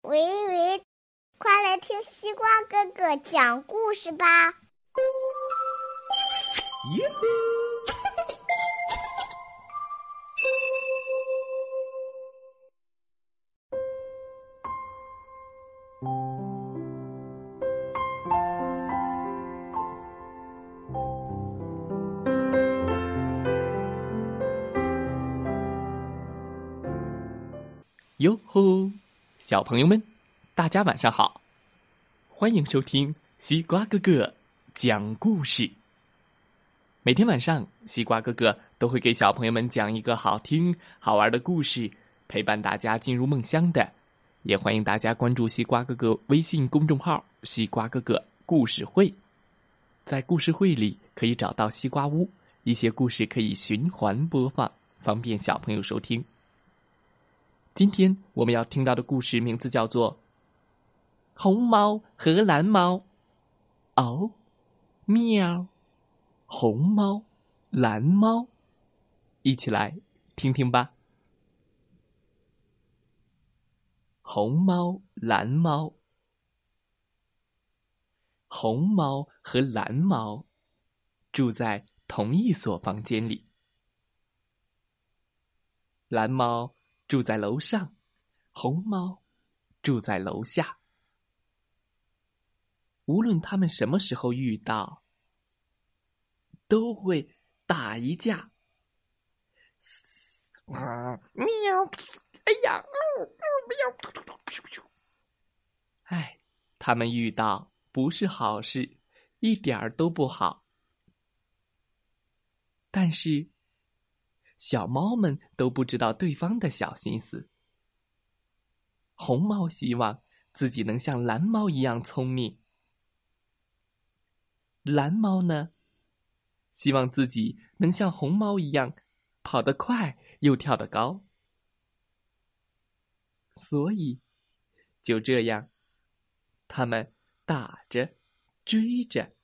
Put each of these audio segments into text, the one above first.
喂喂，快来听西瓜哥哥讲故事吧！耶！哟吼，小朋友们，大家晚上好！欢迎收听西瓜哥哥讲故事。每天晚上，西瓜哥哥都会给小朋友们讲一个好听、好玩的故事，陪伴大家进入梦乡的。也欢迎大家关注西瓜哥哥微信公众号“西瓜哥哥故事会”。在故事会里，可以找到西瓜屋，一些故事可以循环播放，方便小朋友收听。今天我们要听到的故事名字叫做《红猫和蓝猫》。哦，喵！红猫，蓝猫，一起来听听吧。红猫，蓝猫，红猫和蓝猫住在同一所房间里。蓝猫。住在楼上，红猫住在楼下。无论他们什么时候遇到，都会打一架。喵！哎呀！喵！哎，他们遇到不是好事，一点儿都不好。但是。小猫们都不知道对方的小心思。红猫希望自己能像蓝猫一样聪明，蓝猫呢，希望自己能像红猫一样跑得快又跳得高。所以，就这样，他们打着、追着，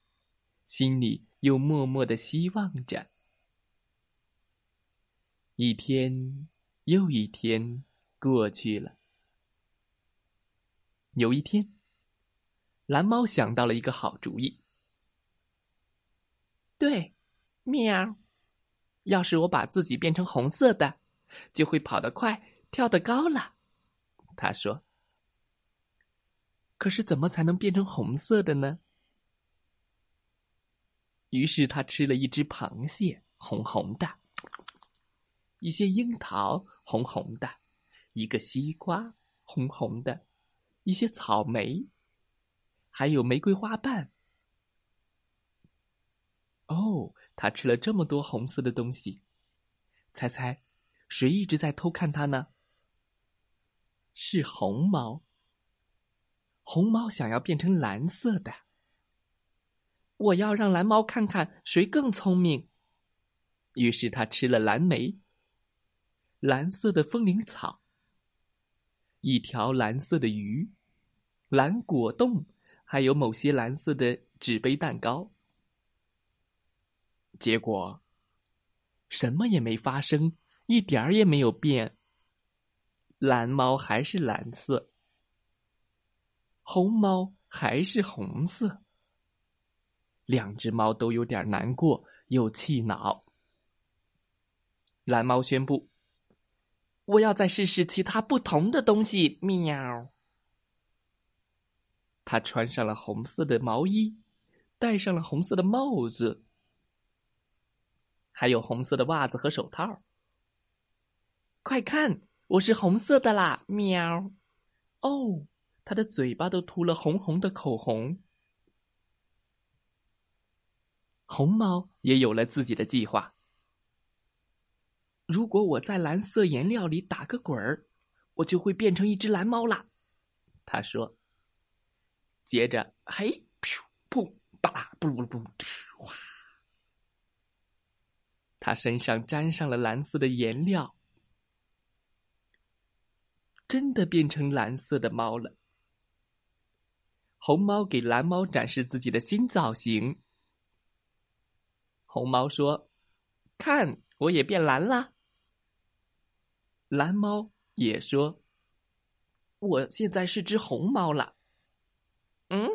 心里又默默的希望着。一天又一天过去了。有一天，蓝猫想到了一个好主意。对，喵！要是我把自己变成红色的，就会跑得快，跳得高了。他说：“可是怎么才能变成红色的呢？”于是他吃了一只螃蟹，红红的。一些樱桃红红的，一个西瓜红红的，一些草莓，还有玫瑰花瓣。哦，他吃了这么多红色的东西，猜猜，谁一直在偷看他呢？是红猫。红猫想要变成蓝色的，我要让蓝猫看看谁更聪明。于是他吃了蓝莓。蓝色的风铃草，一条蓝色的鱼，蓝果冻，还有某些蓝色的纸杯蛋糕。结果，什么也没发生，一点儿也没有变。蓝猫还是蓝色，红猫还是红色。两只猫都有点难过又气恼。蓝猫宣布。我要再试试其他不同的东西。喵！他穿上了红色的毛衣，戴上了红色的帽子，还有红色的袜子和手套。快看，我是红色的啦！喵！哦，他的嘴巴都涂了红红的口红。红猫也有了自己的计划。如果我在蓝色颜料里打个滚儿，我就会变成一只蓝猫啦。他说。接着，嘿，噗，噗，巴拉，布鲁布鲁，哗！他身上沾上了蓝色的颜料，真的变成蓝色的猫了。红猫给蓝猫展示自己的新造型。红猫说：“看，我也变蓝啦。”蓝猫也说：“我现在是只红猫了。”嗯，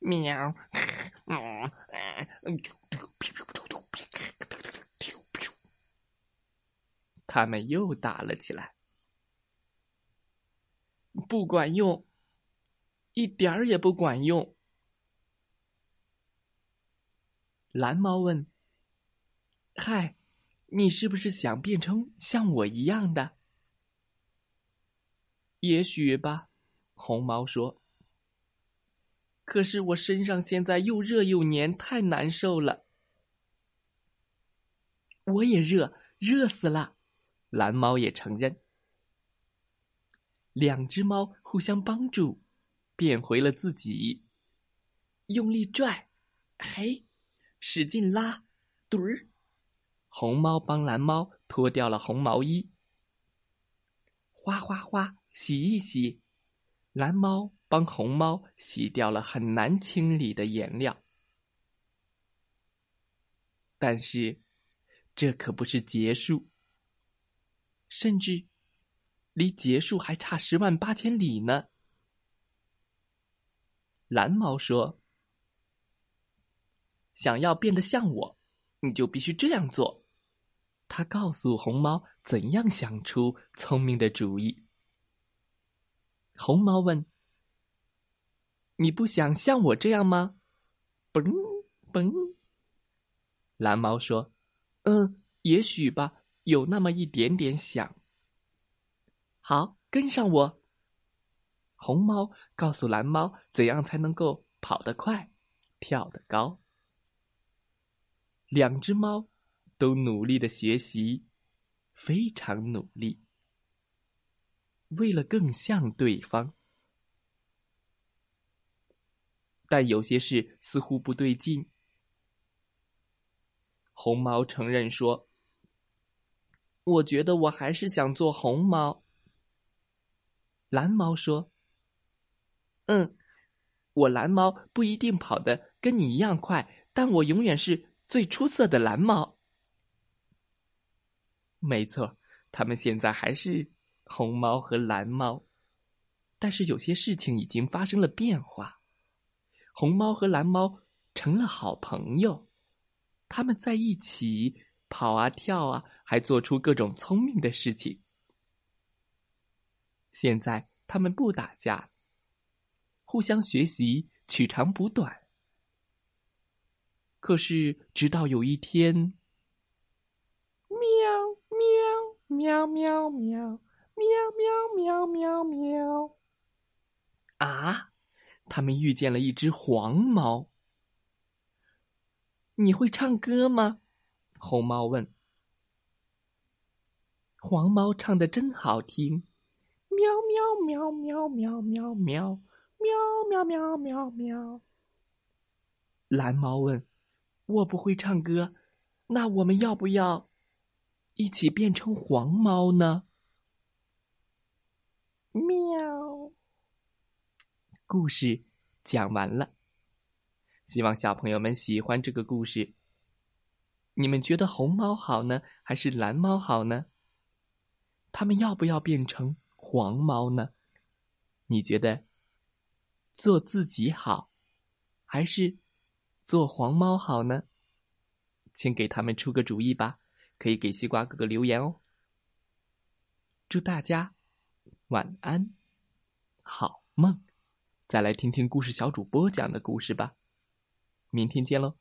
喵，他们又打了起来，不管用，一点儿也不管用。蓝猫问：“嗨，你是不是想变成像我一样的？”也许吧，红猫说。可是我身上现在又热又黏，太难受了。我也热，热死了。蓝猫也承认。两只猫互相帮助，变回了自己。用力拽，嘿，使劲拉，墩儿。红猫帮蓝猫脱掉了红毛衣。哗哗哗，洗一洗，蓝猫。帮红猫洗掉了很难清理的颜料，但是这可不是结束，甚至离结束还差十万八千里呢。蓝猫说：“想要变得像我，你就必须这样做。”他告诉红猫怎样想出聪明的主意。红猫问。你不想像我这样吗？嘣嘣。蓝猫说：“嗯，也许吧，有那么一点点想。”好，跟上我。红猫告诉蓝猫怎样才能够跑得快、跳得高。两只猫都努力的学习，非常努力，为了更像对方。但有些事似乎不对劲。红猫承认说：“我觉得我还是想做红猫。”蓝猫说：“嗯，我蓝猫不一定跑得跟你一样快，但我永远是最出色的蓝猫。”没错，他们现在还是红猫和蓝猫，但是有些事情已经发生了变化。红猫和蓝猫成了好朋友，他们在一起跑啊跳啊，还做出各种聪明的事情。现在他们不打架，互相学习，取长补短。可是，直到有一天，喵喵喵喵喵喵喵喵喵喵喵喵啊！他们遇见了一只黄猫。你会唱歌吗？红猫问。黄猫唱的真好听，喵喵喵喵喵喵喵喵喵喵喵喵。蓝猫问：“我不会唱歌，那我们要不要一起变成黄猫呢？”喵。故事讲完了，希望小朋友们喜欢这个故事。你们觉得红猫好呢，还是蓝猫好呢？他们要不要变成黄猫呢？你觉得做自己好，还是做黄猫好呢？请给他们出个主意吧，可以给西瓜哥哥留言哦。祝大家晚安，好梦。再来听听故事小主播讲的故事吧，明天见喽。